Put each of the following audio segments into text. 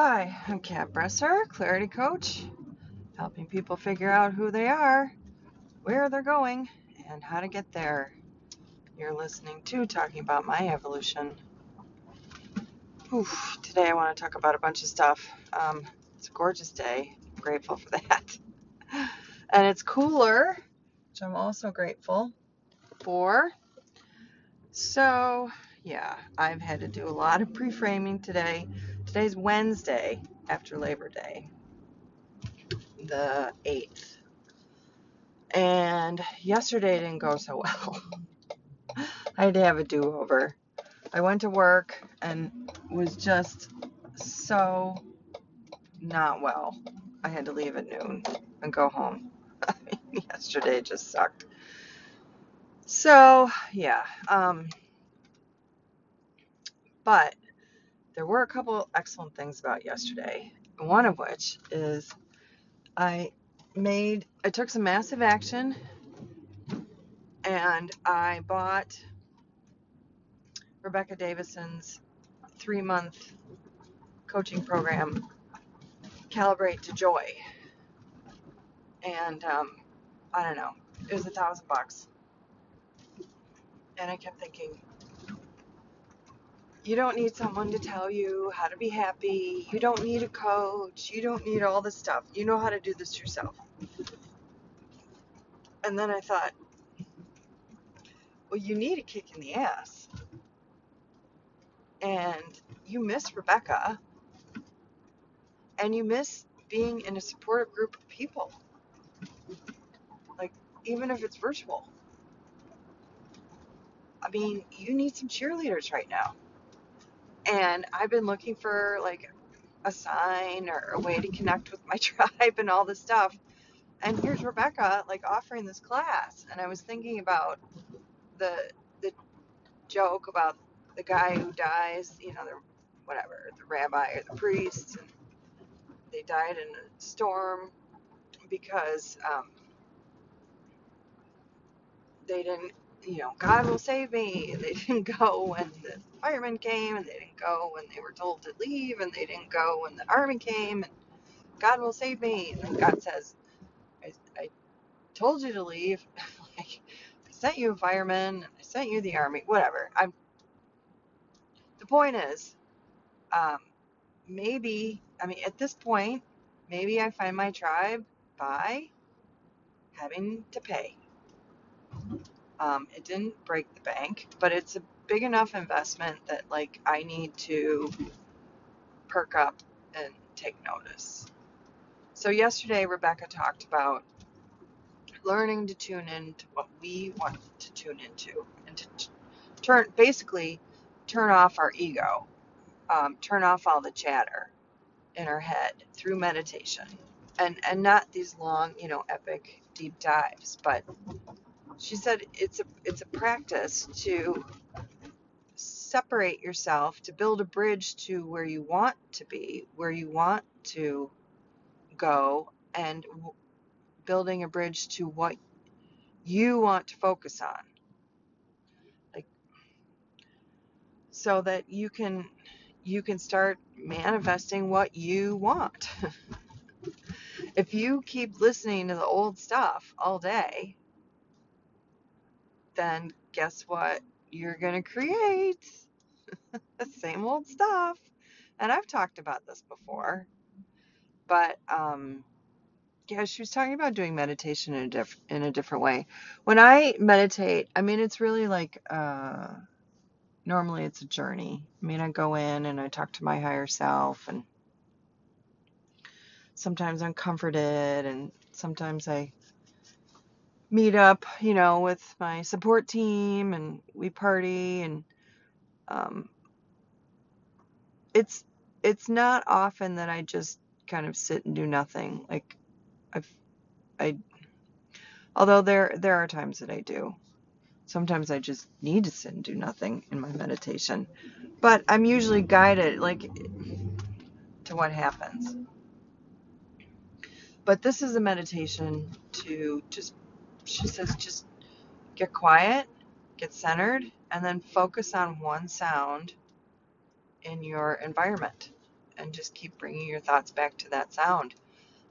Hi, I'm Kat Bresser, Clarity Coach, helping people figure out who they are, where they're going, and how to get there. You're listening to Talking About My Evolution. Oof, today I want to talk about a bunch of stuff. Um, it's a gorgeous day. I'm grateful for that. And it's cooler, which I'm also grateful for. So, yeah, I've had to do a lot of pre framing today. Today's Wednesday after Labor Day, the 8th. And yesterday didn't go so well. I had to have a do over. I went to work and was just so not well. I had to leave at noon and go home. yesterday just sucked. So, yeah. Um, but there were a couple excellent things about yesterday. One of which is I made, I took some massive action and I bought Rebecca Davison's three month coaching program, Calibrate to Joy. And um, I don't know, it was a thousand bucks. And I kept thinking, you don't need someone to tell you how to be happy. You don't need a coach. You don't need all this stuff. You know how to do this yourself. And then I thought, well, you need a kick in the ass. And you miss Rebecca. And you miss being in a supportive group of people. Like, even if it's virtual. I mean, you need some cheerleaders right now. And I've been looking for like a sign or a way to connect with my tribe and all this stuff. And here's Rebecca like offering this class. And I was thinking about the the joke about the guy who dies, you know, the whatever, the rabbi or the priest, and they died in a storm because um, they didn't, you know, God will save me. And they didn't go when the firemen came, and they didn't go when they were told to leave, and they didn't go when the army came, and God will save me. And then God says, I, I told you to leave. like, I sent you a fireman, and I sent you the army, whatever. I'm, the point is, um, maybe, I mean, at this point, maybe I find my tribe by having to pay. Um, it didn't break the bank, but it's a big enough investment that like I need to perk up and take notice. So yesterday Rebecca talked about learning to tune into what we want to tune into and to t- turn basically turn off our ego, um, turn off all the chatter in our head through meditation, and and not these long you know epic deep dives, but she said it's a it's a practice to separate yourself to build a bridge to where you want to be where you want to go and w- building a bridge to what you want to focus on. Like so that you can you can start manifesting what you want. If you keep listening to the old stuff all day then guess what you're going to create the same old stuff. And I've talked about this before, but um, yeah, she was talking about doing meditation in a diff- in a different way. When I meditate, I mean, it's really like uh, normally it's a journey. I mean, I go in and I talk to my higher self, and sometimes I'm comforted, and sometimes I meet up, you know, with my support team, and we party, and um, it's it's not often that I just kind of sit and do nothing. Like I've I although there there are times that I do. Sometimes I just need to sit and do nothing in my meditation. But I'm usually guided like to what happens. But this is a meditation to just she says just get quiet, get centered, and then focus on one sound in your environment. and just keep bringing your thoughts back to that sound.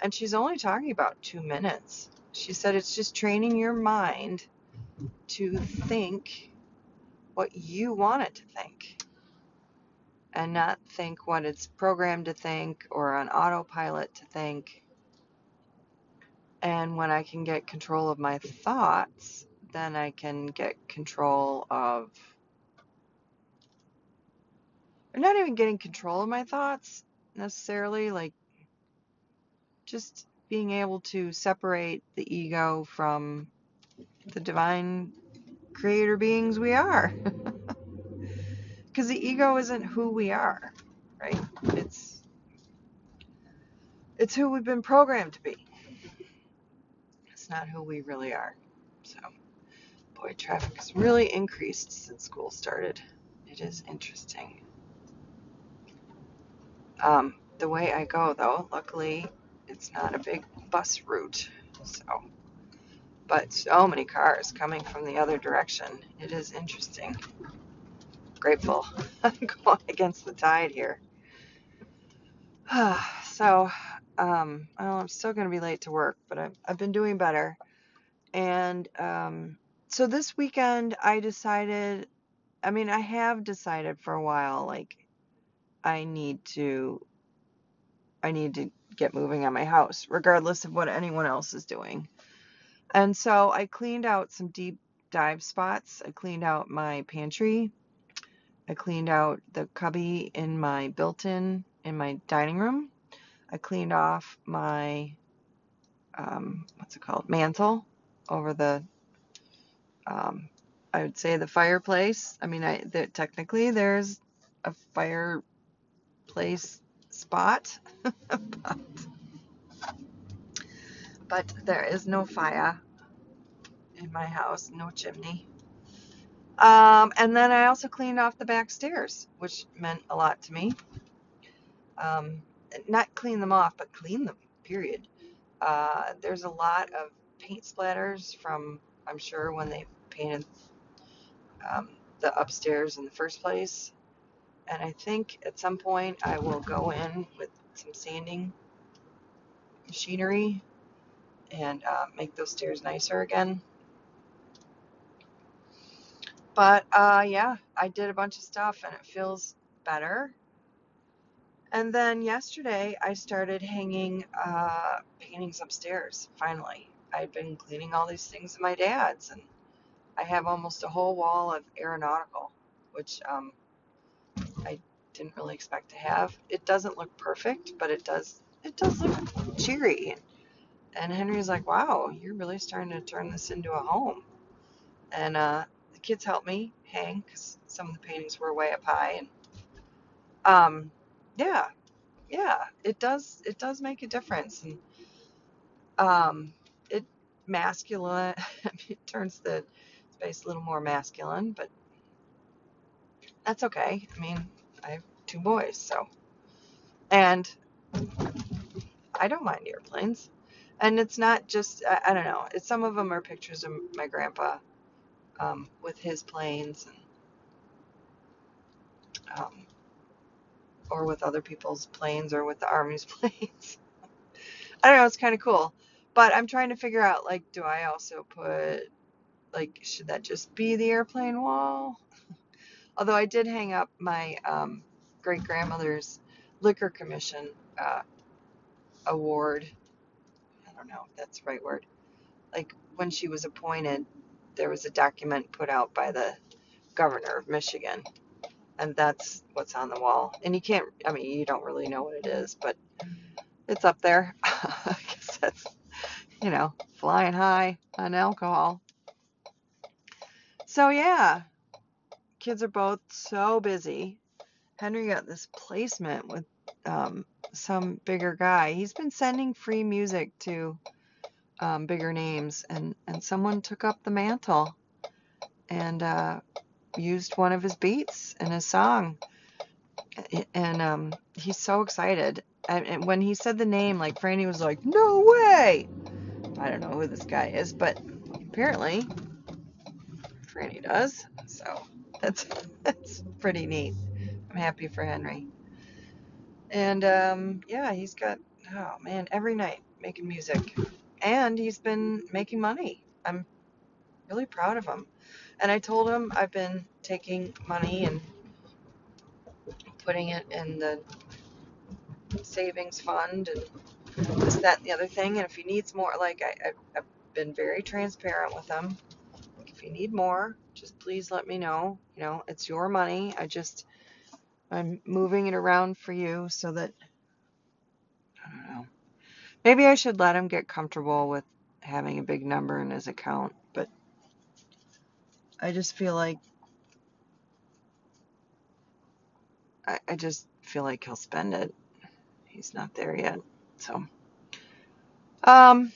And she's only talking about two minutes. She said it's just training your mind to think what you want it to think and not think what it's programmed to think or on autopilot to think. And when I can get control of my thoughts, then I can get control of, or not even getting control of my thoughts necessarily, like just being able to separate the ego from the divine creator beings we are. Because the ego isn't who we are, right? It's it's who we've been programmed to be. It's not who we really are. So, boy, traffic has really increased since school started. It is interesting. Um, the way I go, though, luckily, it's not a big bus route. So, but so many cars coming from the other direction. It is interesting. Grateful. I'm going against the tide here. so, um, well, I'm still going to be late to work, but I've, I've been doing better. And um, so this weekend, I decided, I mean, I have decided for a while, like, I need to, I need to get moving on my house, regardless of what anyone else is doing. And so I cleaned out some deep dive spots. I cleaned out my pantry. I cleaned out the cubby in my built in in my dining room. I cleaned off my, um, what's it called, mantle over the, um, I would say the fireplace. I mean, I the, technically there's a fireplace spot, but, but there is no fire in my house, no chimney. Um, and then I also cleaned off the back stairs, which meant a lot to me. Um, not clean them off, but clean them, period. Uh, there's a lot of paint splatters from, I'm sure, when they painted um, the upstairs in the first place. And I think at some point I will go in with some sanding machinery and uh, make those stairs nicer again. But uh, yeah, I did a bunch of stuff and it feels better. And then yesterday I started hanging uh, paintings upstairs, finally. I'd been cleaning all these things in my dad's and I have almost a whole wall of aeronautical, which um, I didn't really expect to have. It doesn't look perfect, but it does it does look cheery. And Henry's like, "Wow, you're really starting to turn this into a home." And uh, the kids helped me hang because some of the paintings were way up high, and um, yeah, yeah, it does it does make a difference, and um, it masculine. it turns the space a little more masculine, but that's okay. I mean, I have two boys, so and I don't mind airplanes. And it's not just I, I don't know. It's some of them are pictures of my grandpa um, with his planes and um, or with other people's planes or with the army's planes. I don't know. It's kind of cool, but I'm trying to figure out like, do I also put like should that just be the airplane wall? Although I did hang up my um, great grandmother's liquor commission uh, award. I don't know if that's the right word. Like when she was appointed, there was a document put out by the governor of Michigan, and that's what's on the wall. And you can't, I mean, you don't really know what it is, but it's up there. I guess that's, you know, flying high on alcohol. So yeah, kids are both so busy. Henry got this placement with um, some bigger guy. He's been sending free music to um, bigger names, and and someone took up the mantle and uh, used one of his beats in his song, and um, he's so excited. And, and when he said the name, like Franny was like, "No way!" I don't know who this guy is, but apparently Franny does. So that's that's pretty neat. I'm happy for Henry. And um, yeah, he's got, oh man, every night making music. And he's been making money. I'm really proud of him. And I told him I've been taking money and putting it in the savings fund and this, that, and the other thing. And if he needs more, like I, I've been very transparent with him. Like if you need more, just please let me know. You know, it's your money. I just, I'm moving it around for you so that, I don't know. Maybe I should let him get comfortable with having a big number in his account. I just feel like, I, I just feel like he'll spend it. He's not there yet. So, um,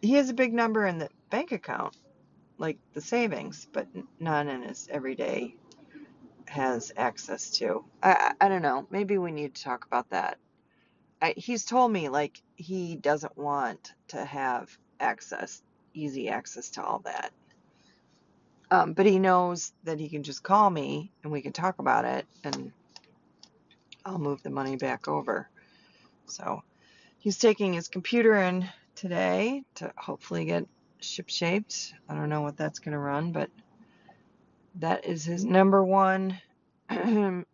he has a big number in the bank account, like the savings, but none in his everyday has access to. I, I, I don't know. Maybe we need to talk about that. I, he's told me like he doesn't want to have access, easy access to all that. Um, but he knows that he can just call me and we can talk about it and I'll move the money back over. So he's taking his computer in today to hopefully get ship shaped. I don't know what that's going to run, but that is his number one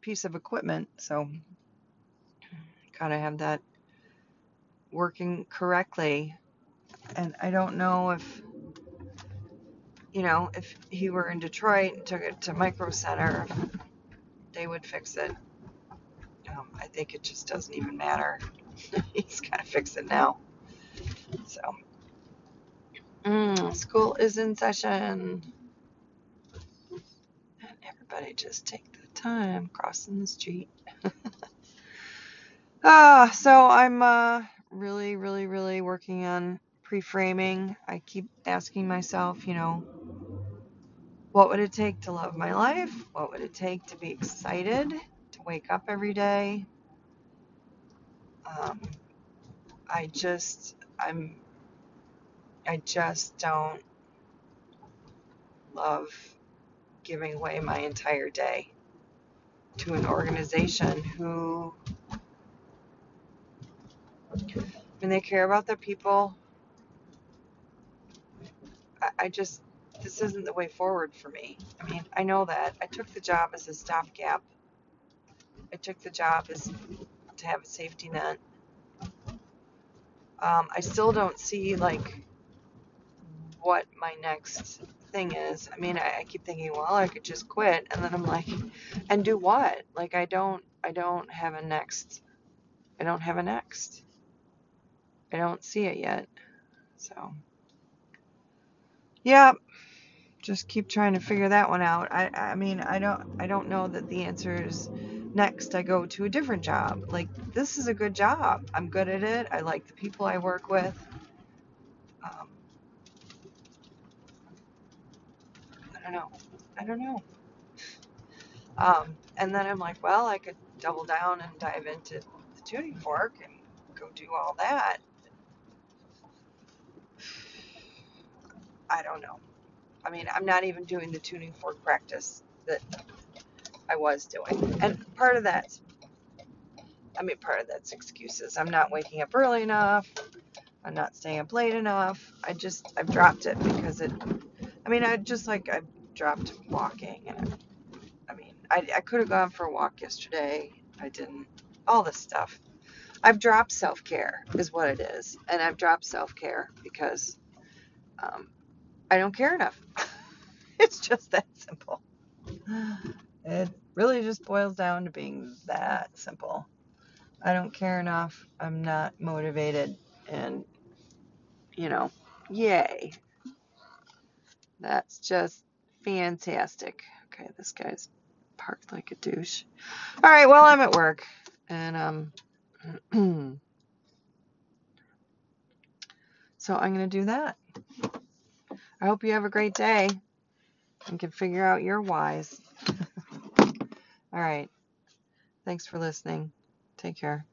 piece of equipment. So gotta have that working correctly. And I don't know if you know if he were in Detroit and took it to Micro Center, they would fix it. Um, I think it just doesn't even matter. He's got to fix it now. So, mm, school is in session. Everybody just take the time crossing the street. Ah, so I'm uh, really, really, really working on pre-framing. I keep asking myself, you know, what would it take to love my life? What would it take to be excited to wake up every day? Um, I just, I'm, I just don't love giving away my entire day to an organization who, when they care about their people, I, I just, this isn't the way forward for me. I mean, I know that. I took the job as a stopgap. I took the job as to have a safety net. Um, I still don't see like what my next thing is. I mean, I, I keep thinking, well, I could just quit, and then I'm like, and do what? Like, I don't, I don't have a next. I don't have a next. I don't see it yet. So, yeah, just keep trying to figure that one out. I, I mean, I don't, I don't know that the answer is next I go to a different job. Like, this is a good job. I'm good at it. I like the people I work with. Um, I don't know. I don't know. Um, and then I'm like, well, I could double down and dive into the tuning fork and go do all that. I don't know. I mean, I'm not even doing the tuning fork practice that I was doing. And part of that, I mean, part of that's excuses. I'm not waking up early enough. I'm not staying up late enough. I just, I've dropped it because it, I mean, I just like, I've dropped walking and I, I mean, I, I could have gone for a walk yesterday. I didn't. All this stuff. I've dropped self care, is what it is. And I've dropped self care because um, I don't care enough. it's just that simple. It really just boils down to being that simple. I don't care enough. I'm not motivated. And, you know, yay. That's just fantastic. Okay, this guy's parked like a douche. All right, well, I'm at work. And, um, so I'm going to do that. I hope you have a great day and can figure out your whys. All right. Thanks for listening. Take care.